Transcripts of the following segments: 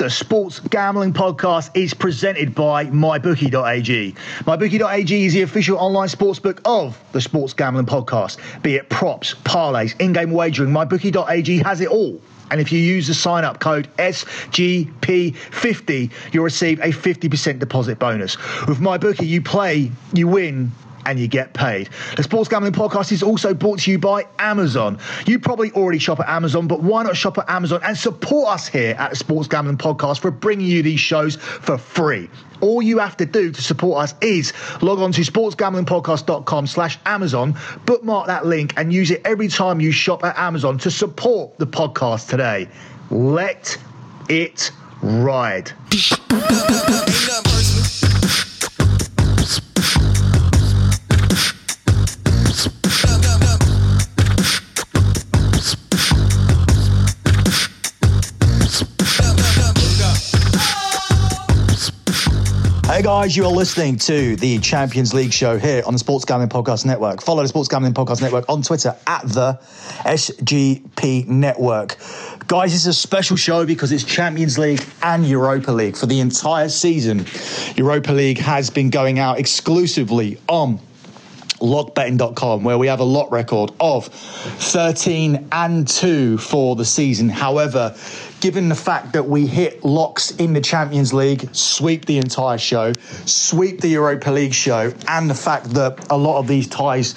The Sports Gambling Podcast is presented by MyBookie.ag. MyBookie.ag is the official online sportsbook of the Sports Gambling Podcast. Be it props, parlays, in-game wagering, MyBookie.ag has it all. And if you use the sign up code SGP50, you'll receive a 50% deposit bonus. With MyBookie, you play, you win, and you get paid. The Sports Gambling Podcast is also brought to you by Amazon. You probably already shop at Amazon, but why not shop at Amazon and support us here at the Sports Gambling Podcast for bringing you these shows for free? All you have to do to support us is log on to sportsgamblingpodcast.com slash Amazon, bookmark that link and use it every time you shop at Amazon to support the podcast today. Let it ride. Hey guys, you are listening to the Champions League show here on the Sports Gambling Podcast Network. Follow the Sports Gambling Podcast Network on Twitter at the SGP Network. Guys, is a special show because it's Champions League and Europa League for the entire season. Europa League has been going out exclusively on lockbetting.com where we have a lot record of 13 and 2 for the season however given the fact that we hit locks in the Champions League, sweep the entire show, sweep the Europa League show, and the fact that a lot of these ties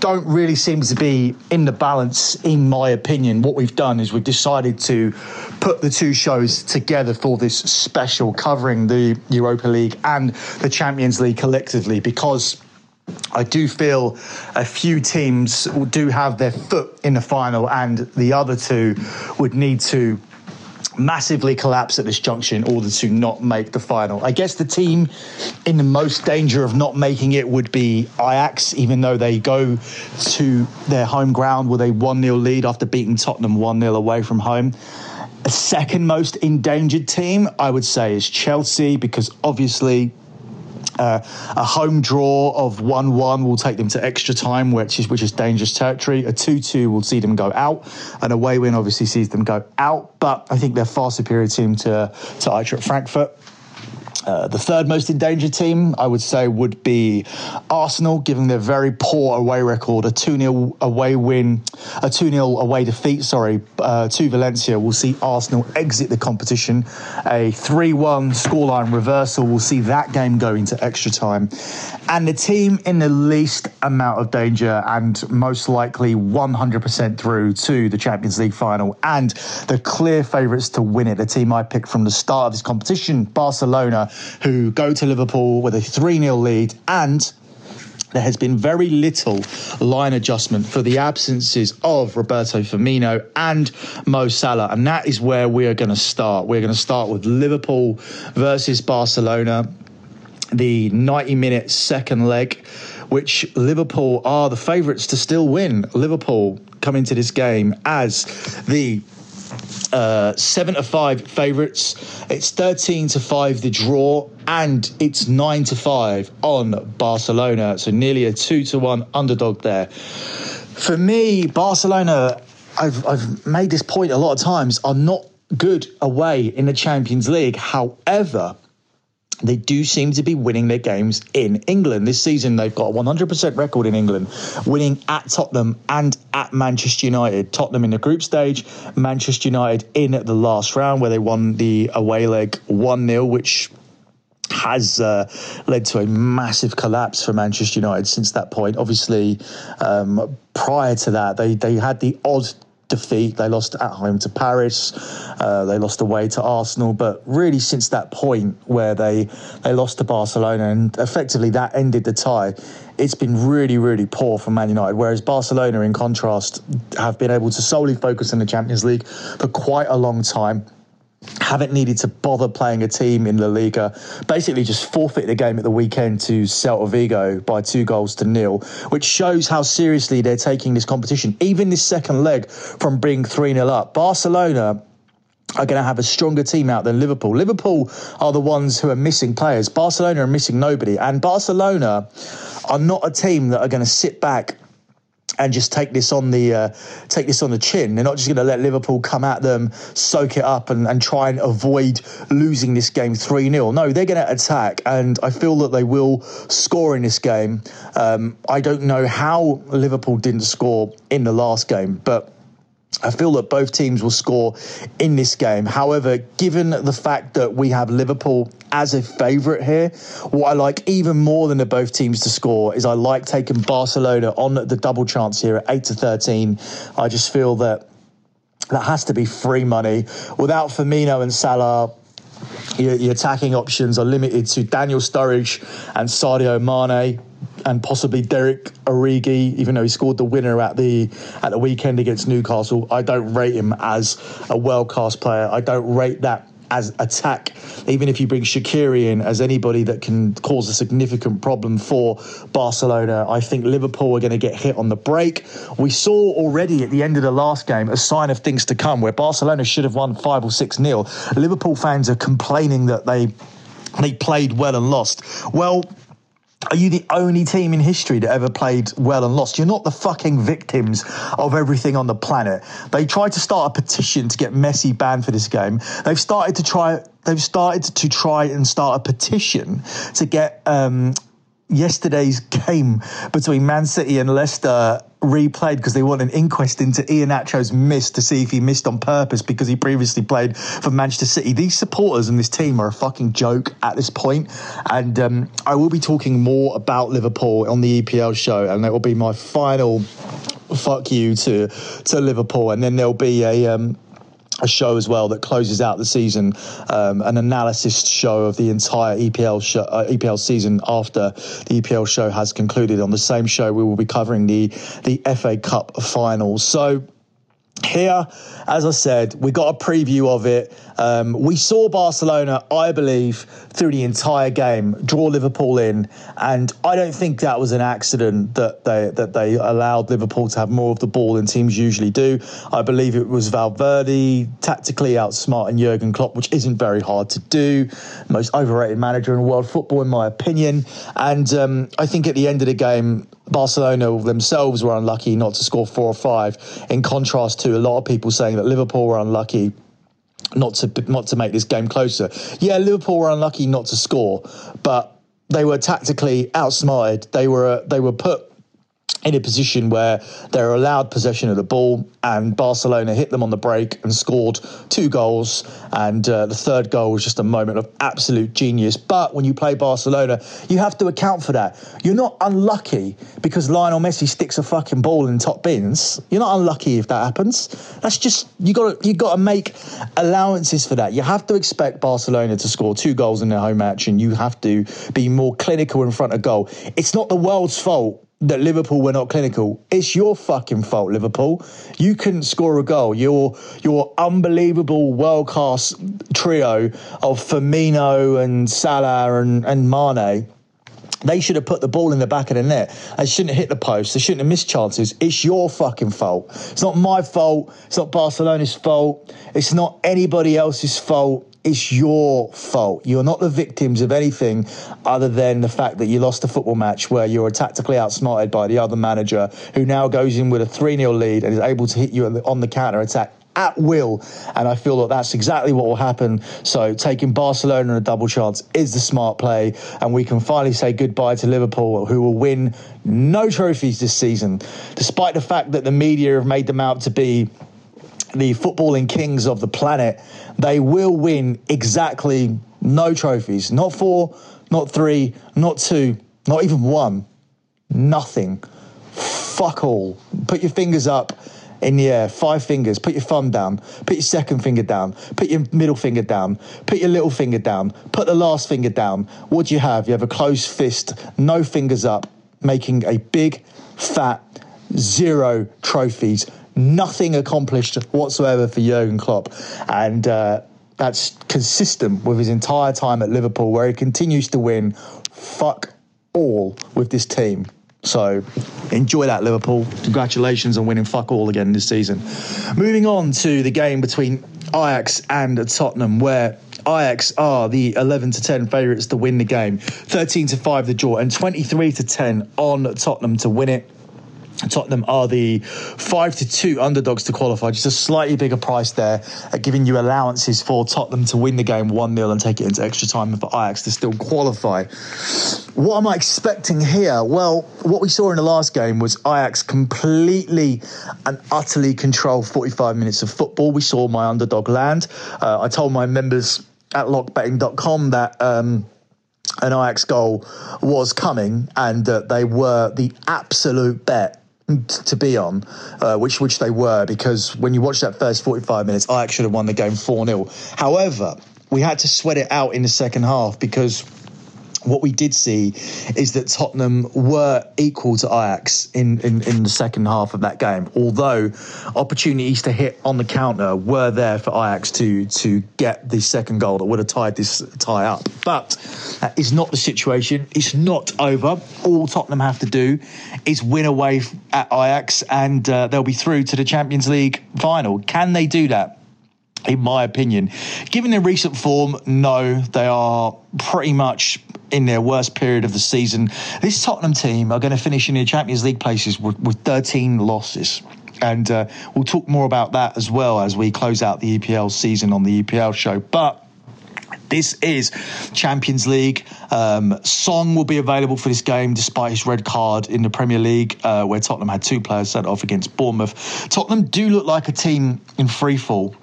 don't really seem to be in the balance, in my opinion. What we've done is we've decided to put the two shows together for this special covering the Europa League and the Champions League collectively because. I do feel a few teams do have their foot in the final, and the other two would need to massively collapse at this junction in order to not make the final. I guess the team in the most danger of not making it would be Ajax, even though they go to their home ground with a 1 0 lead after beating Tottenham 1 0 away from home. A second most endangered team, I would say, is Chelsea because obviously uh, a home draw of one-one will take them to extra time, which is which is dangerous territory. A two-two will see them go out. An away win obviously sees them go out, but I think they're far superior team to to Eintracht Frankfurt. Uh, the third most endangered team, I would say, would be Arsenal, given their very poor away record. A 2 0 away win, a 2 0 away defeat, sorry, uh, to Valencia will see Arsenal exit the competition. A 3 1 scoreline reversal will see that game go into extra time. And the team in the least amount of danger and most likely 100% through to the Champions League final and the clear favourites to win it, the team I picked from the start of this competition, Barcelona who go to Liverpool with a 3 0 lead and there has been very little line adjustment for the absences of Roberto Firmino and Mo Salah. And that is where we are going to start. We're going to start with Liverpool versus Barcelona, the 90 minute second leg, which Liverpool are the favourites to still win. Liverpool come into this game as the uh, seven to five favourites. It's 13 to five the draw, and it's nine to five on Barcelona. So nearly a two to one underdog there. For me, Barcelona, I've, I've made this point a lot of times, are not good away in the Champions League. However, they do seem to be winning their games in England. This season, they've got a 100% record in England, winning at Tottenham and at Manchester United. Tottenham in the group stage, Manchester United in the last round, where they won the away leg 1 0, which has uh, led to a massive collapse for Manchester United since that point. Obviously, um, prior to that, they, they had the odd defeat. They lost at home to Paris. Uh, they lost away to Arsenal. But really, since that point where they they lost to Barcelona and effectively that ended the tie, it's been really, really poor for Man United. Whereas Barcelona, in contrast, have been able to solely focus on the Champions League for quite a long time haven't needed to bother playing a team in La Liga. Basically, just forfeit the game at the weekend to Celta Vigo by two goals to nil, which shows how seriously they're taking this competition. Even this second leg from being 3 0 up. Barcelona are going to have a stronger team out than Liverpool. Liverpool are the ones who are missing players. Barcelona are missing nobody. And Barcelona are not a team that are going to sit back and just take this on the uh, take this on the chin. They're not just going to let Liverpool come at them, soak it up, and, and try and avoid losing this game three 0 No, they're going to attack, and I feel that they will score in this game. Um, I don't know how Liverpool didn't score in the last game, but I feel that both teams will score in this game. However, given the fact that we have Liverpool as a favourite here, what I like even more than the both teams to score is I like taking Barcelona on the double chance here at 8 to 13. I just feel that that has to be free money. Without Firmino and Salah, your, your attacking options are limited to Daniel Sturridge and Sadio Mane and possibly Divock Origi, even though he scored the winner at the at the weekend against Newcastle. I don't rate him as a world class player. I don't rate that as attack, even if you bring Shaqiri in as anybody that can cause a significant problem for Barcelona. I think Liverpool are going to get hit on the break. We saw already at the end of the last game a sign of things to come where Barcelona should have won 5 or 6 nil. Liverpool fans are complaining that they they played well and lost. Well, are you the only team in history that ever played well and lost? You're not the fucking victims of everything on the planet. They tried to start a petition to get Messi banned for this game. They've started to try. They've started to try and start a petition to get um, yesterday's game between Man City and Leicester replayed because they want an inquest into Ian Iheanacho's miss to see if he missed on purpose because he previously played for Manchester City. These supporters and this team are a fucking joke at this point. And um, I will be talking more about Liverpool on the EPL show, and that will be my final fuck you to to Liverpool. And then there'll be a um, a show as well that closes out the season, um, an analysis show of the entire EPL show, uh, EPL season after the EPL show has concluded. On the same show, we will be covering the the FA Cup finals. So here, as I said, we got a preview of it. Um, we saw Barcelona, I believe, through the entire game, draw Liverpool in, and I don't think that was an accident that they that they allowed Liverpool to have more of the ball than teams usually do. I believe it was Valverde tactically outsmarting Jurgen Klopp, which isn't very hard to do. Most overrated manager in world football, in my opinion. And um, I think at the end of the game, Barcelona themselves were unlucky not to score four or five, in contrast to a lot of people saying that Liverpool were unlucky not to not to make this game closer. Yeah, Liverpool were unlucky not to score, but they were tactically outsmarted. They were they were put in a position where they're allowed possession of the ball, and Barcelona hit them on the break and scored two goals. And uh, the third goal was just a moment of absolute genius. But when you play Barcelona, you have to account for that. You're not unlucky because Lionel Messi sticks a fucking ball in top bins. You're not unlucky if that happens. That's just you got you got to make allowances for that. You have to expect Barcelona to score two goals in their home match, and you have to be more clinical in front of goal. It's not the world's fault that Liverpool were not clinical. It's your fucking fault, Liverpool. You couldn't score a goal. Your your unbelievable world class trio of Firmino and Salah and, and Mane. They should have put the ball in the back of the net. They shouldn't have hit the post. They shouldn't have missed chances. It's your fucking fault. It's not my fault. It's not Barcelona's fault. It's not anybody else's fault it's your fault. You're not the victims of anything other than the fact that you lost a football match where you were tactically outsmarted by the other manager who now goes in with a 3 0 lead and is able to hit you on the counter attack at will. And I feel that that's exactly what will happen. So taking Barcelona a double chance is the smart play. And we can finally say goodbye to Liverpool, who will win no trophies this season, despite the fact that the media have made them out to be the footballing kings of the planet, they will win exactly no trophies. Not four, not three, not two, not even one. Nothing. Fuck all. Put your fingers up in the air, five fingers. Put your thumb down. Put your second finger down. Put your middle finger down. Put your little finger down. Put the last finger down. What do you have? You have a closed fist, no fingers up, making a big, fat, zero trophies nothing accomplished whatsoever for Jurgen Klopp. And uh, that's consistent with his entire time at Liverpool, where he continues to win fuck all with this team. So enjoy that, Liverpool. Congratulations on winning fuck all again this season. Moving on to the game between Ajax and Tottenham, where Ajax are the 11 to 10 favourites to win the game, 13 to 5 the draw, and 23 to 10 on Tottenham to win it. Tottenham are the five to two underdogs to qualify, just a slightly bigger price there, uh, giving you allowances for Tottenham to win the game 1 0 and take it into extra time and for Ajax to still qualify. What am I expecting here? Well, what we saw in the last game was Ajax completely and utterly control 45 minutes of football. We saw my underdog land. Uh, I told my members at lockbetting.com that. Um, an Ajax goal was coming and that uh, they were the absolute bet to be on, uh, which which they were, because when you watch that first 45 minutes, Ajax should have won the game 4 0. However, we had to sweat it out in the second half because what we did see is that Tottenham were equal to Ajax in, in, in, the second half of that game, although opportunities to hit on the counter were there for Ajax to to get the second goal that would have tied this tie up. But that is not the situation. It's not over. All Tottenham have to do is win away at Ajax, and uh, they'll be through to the Champions League final. Can they do that? in my opinion. Given their recent form, no, they are pretty much in their worst period of the season. This Tottenham team are going to finish in the Champions League places with, with 13 losses. And uh, we'll talk more about that as well as we close out the EPL season on the EPL show. But this is Champions League. Um, Son will be available for this game despite his red card in the Premier League, uh, where Tottenham had two players sent off against Bournemouth. Tottenham do look like a team in free fall.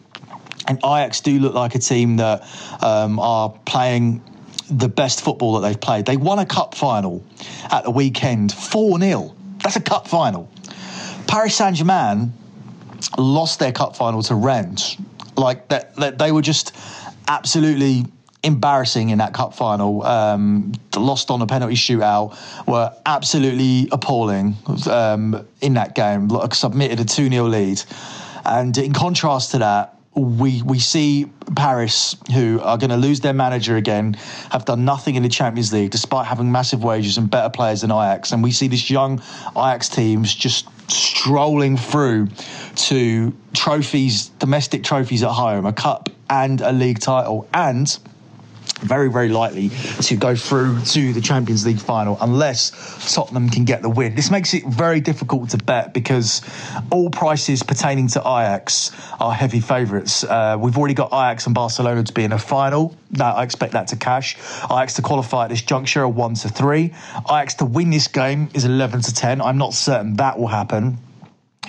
And Ajax do look like a team that um, are playing the best football that they've played. They won a cup final at the weekend 4 0. That's a cup final. Paris Saint Germain lost their cup final to Rennes. Like that, that they were just absolutely embarrassing in that cup final. Um, lost on a penalty shootout, were absolutely appalling um, in that game. Submitted a 2 0 lead. And in contrast to that, we we see Paris, who are going to lose their manager again, have done nothing in the Champions League despite having massive wages and better players than Ajax, and we see this young Ajax teams just strolling through to trophies, domestic trophies at home, a cup and a league title, and very, very likely to go through to the Champions League final unless Tottenham can get the win. This makes it very difficult to bet because all prices pertaining to Ajax are heavy favourites. Uh, we've already got Ajax and Barcelona to be in a final. That I expect that to cash. Ajax to qualify at this juncture are one to three. Ajax to win this game is eleven to ten. I'm not certain that will happen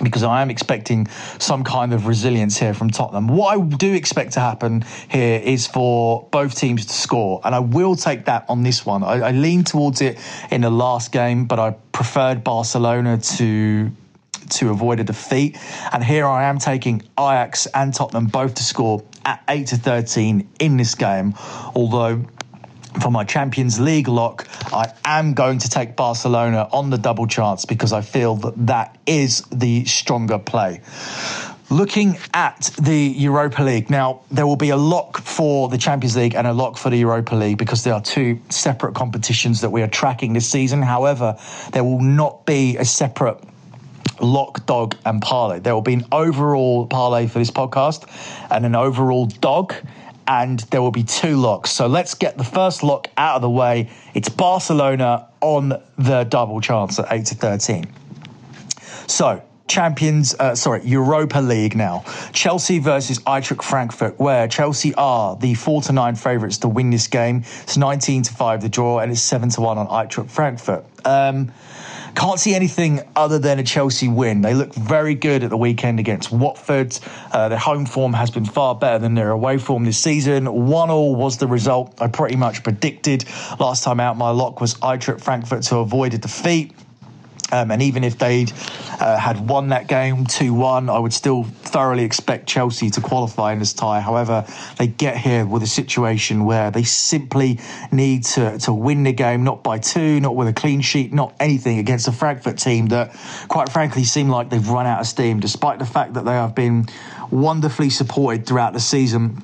because I am expecting some kind of resilience here from Tottenham. What I do expect to happen here is for both teams to score, and I will take that on this one. I, I lean towards it in the last game, but I preferred Barcelona to to avoid a defeat. And here I am taking Ajax and Tottenham both to score at 8 to 13 in this game, although for my Champions League lock, I am going to take Barcelona on the double chance because I feel that that is the stronger play. Looking at the Europa League, now there will be a lock for the Champions League and a lock for the Europa League because there are two separate competitions that we are tracking this season. However, there will not be a separate lock, dog, and parlay. There will be an overall parlay for this podcast and an overall dog and there will be two locks. So let's get the first lock out of the way. It's Barcelona on the double chance at 8 to 13. So, Champions, uh, sorry, Europa League now. Chelsea versus Eintracht Frankfurt, where Chelsea are the four to nine favourites to win this game. It's 19 to five the draw, and it's seven to one on Eintracht Frankfurt. Um, can't see anything other than a Chelsea win. They look very good at the weekend against Watford. Uh, their home form has been far better than their away form this season. One all was the result I pretty much predicted. Last time out, my lock was Eintracht Frankfurt to avoid a defeat. Um, and even if they'd uh, had won that game 2 1, I would still thoroughly expect Chelsea to qualify in this tie. However, they get here with a situation where they simply need to, to win the game, not by two, not with a clean sheet, not anything against a Frankfurt team that, quite frankly, seem like they've run out of steam, despite the fact that they have been wonderfully supported throughout the season.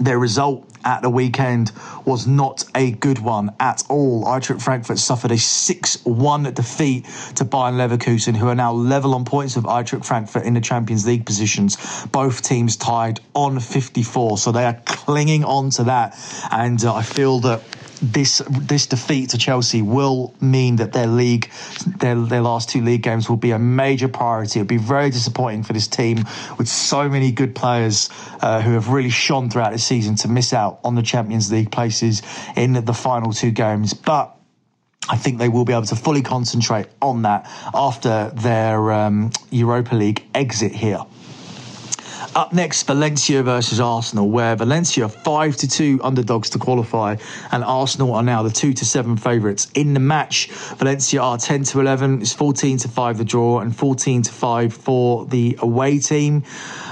Their result at the weekend was not a good one at all. Eintracht Frankfurt suffered a 6 1 defeat to Bayern Leverkusen, who are now level on points of Eintracht Frankfurt in the Champions League positions. Both teams tied on 54, so they are clinging on to that. And uh, I feel that this this defeat to Chelsea will mean that their league, their their last two league games will be a major priority. It'll be very disappointing for this team with so many good players uh, who have really shone throughout the season to miss out on the Champions League places in the final two games. But I think they will be able to fully concentrate on that after their um, Europa League exit here. Up next, Valencia versus Arsenal, where Valencia five to two underdogs to qualify, and Arsenal are now the two to seven favourites in the match. Valencia are ten to eleven. It's fourteen to five the draw, and fourteen to five for the away team.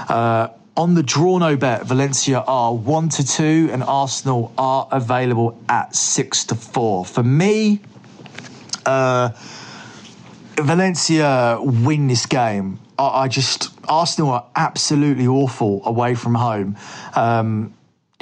Uh, on the draw no bet, Valencia are one to two, and Arsenal are available at six to four. For me, uh, Valencia win this game. I, just Arsenal are absolutely awful away from home. Um,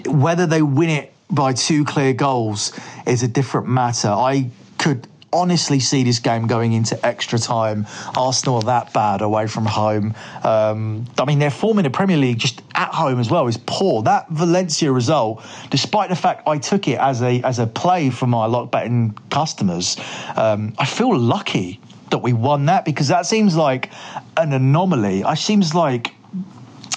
whether they win it by two clear goals is a different matter. I could honestly see this game going into extra time. Arsenal are that bad away from home. Um, I mean, their form in the Premier League just at home as well is poor. That Valencia result, despite the fact I took it as a as a play for my lock betting customers, um, I feel lucky that we won that because that seems like an anomaly. It seems like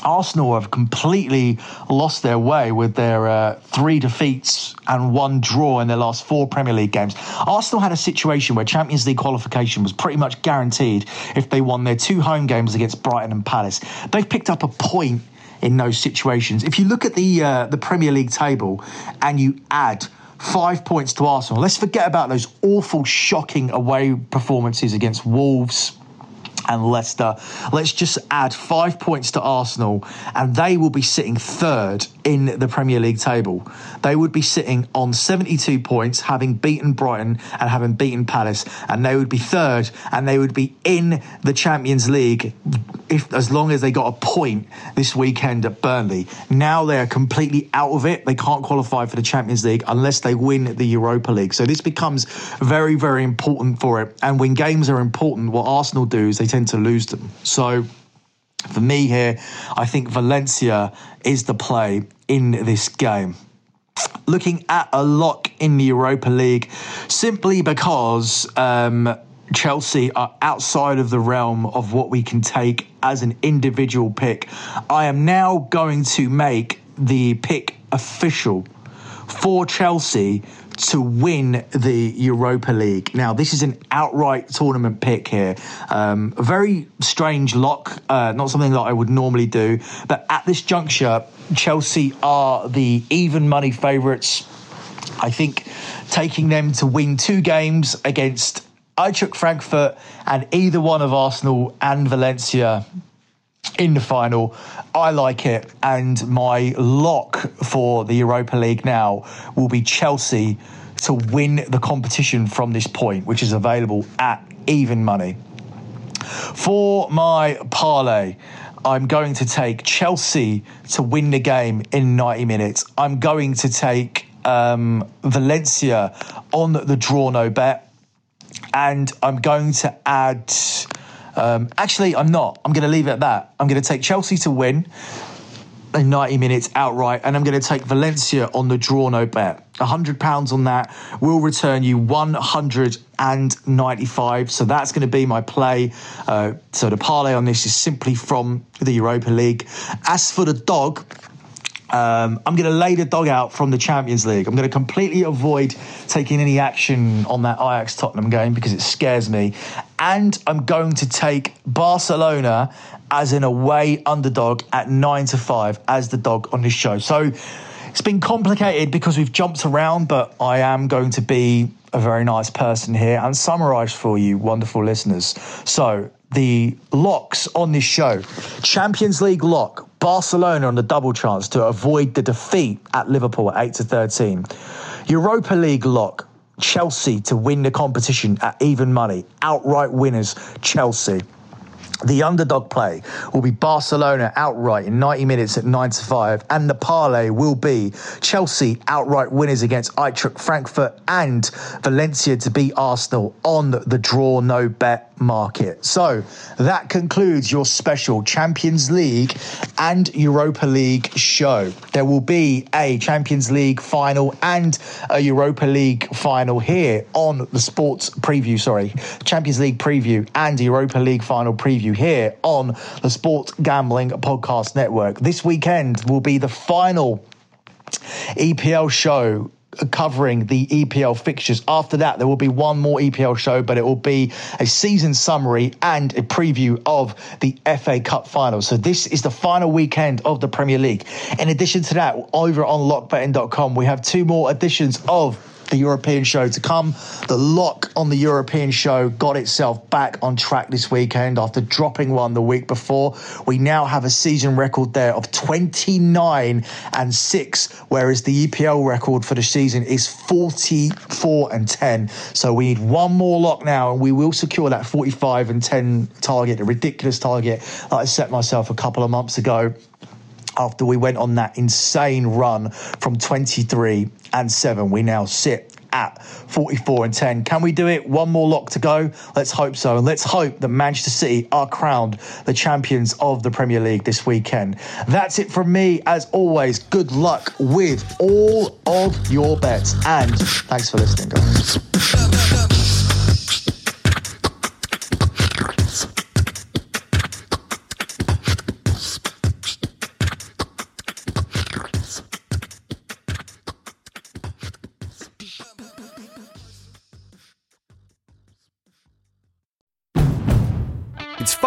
Arsenal have completely lost their way with their uh, three defeats and one draw in their last four Premier League games. Arsenal had a situation where Champions League qualification was pretty much guaranteed if they won their two home games against Brighton and Palace. They've picked up a point in those situations. If you look at the uh, the Premier League table and you add five points to Arsenal, let's forget about those awful, shocking away performances against Wolves and Leicester. Let's just add five points to Arsenal, and they will be sitting third in the Premier League table. They would be sitting on 72 points, having beaten Brighton and having beaten Palace, and they would be third, and they would be in the Champions League if as long as they got a point this weekend at Burnley. Now they are completely out of it. They can't qualify for the Champions League unless they win the Europa League. So this becomes very, very important for it. And when games are important, what Arsenal do is they tend to lose them. So for me here, I think Valencia is the play in this game. Looking at a lock in the Europa League simply because um, Chelsea are outside of the realm of what we can take as an individual pick. I am now going to make the pick official for Chelsea to win the Europa League. Now, this is an outright tournament pick here. Um, a very strange lock, uh, not something that I would normally do. But at this juncture, Chelsea are the even money favourites. I think taking them to win two games against Eintracht Frankfurt and either one of Arsenal and Valencia in the final. I like it. And my lock for the Europa League now will be Chelsea to win the competition from this point, which is available at even money. For my parlay, I'm going to take Chelsea to win the game in 90 minutes. I'm going to take um, Valencia on the draw no bet. And I'm going to add um, actually, I'm not. I'm going to leave it at that. I'm going to take Chelsea to win in 90 minutes outright, and I'm going to take Valencia on the draw no bet. £100 on that will return you 195 So that's going to be my play. Uh, so the parlay on this is simply from the Europa League. As for the dog, um, I'm going to lay the dog out from the Champions League. I'm going to completely avoid taking any action on that Ajax Tottenham game because it scares me. And I'm going to take Barcelona as an away underdog at nine to five as the dog on this show. So it's been complicated because we've jumped around, but I am going to be a very nice person here and summarize for you, wonderful listeners. So the locks on this show Champions League lock, Barcelona on the double chance to avoid the defeat at Liverpool at 8 to 13. Europa League lock, Chelsea to win the competition at even money. Outright winners, Chelsea. The underdog play will be Barcelona outright in 90 minutes at 9 to 5, and the parlay will be Chelsea outright winners against Eintracht Frankfurt and Valencia to beat Arsenal on the draw no bet market. So that concludes your special Champions League and Europa League show. There will be a Champions League final and a Europa League final here on the sports preview, sorry, Champions League preview and Europa League final preview here on the Sports Gambling Podcast Network. This weekend will be the final EPL show covering the EPL fixtures. After that, there will be one more EPL show, but it will be a season summary and a preview of the FA Cup final. So this is the final weekend of the Premier League. In addition to that, over on lockbetting.com, we have two more editions of the European show to come. The lock on the European show got itself back on track this weekend after dropping one the week before. We now have a season record there of 29 and 6, whereas the EPL record for the season is 44 and 10. So we need one more lock now, and we will secure that 45 and 10 target, a ridiculous target that I set myself a couple of months ago after we went on that insane run from 23 and 7. We now sit at 44 and 10. Can we do it? One more lock to go. Let's hope so. And let's hope that Manchester City are crowned the champions of the Premier League this weekend. That's it from me. As always, good luck with all of your bets. And thanks for listening, guys.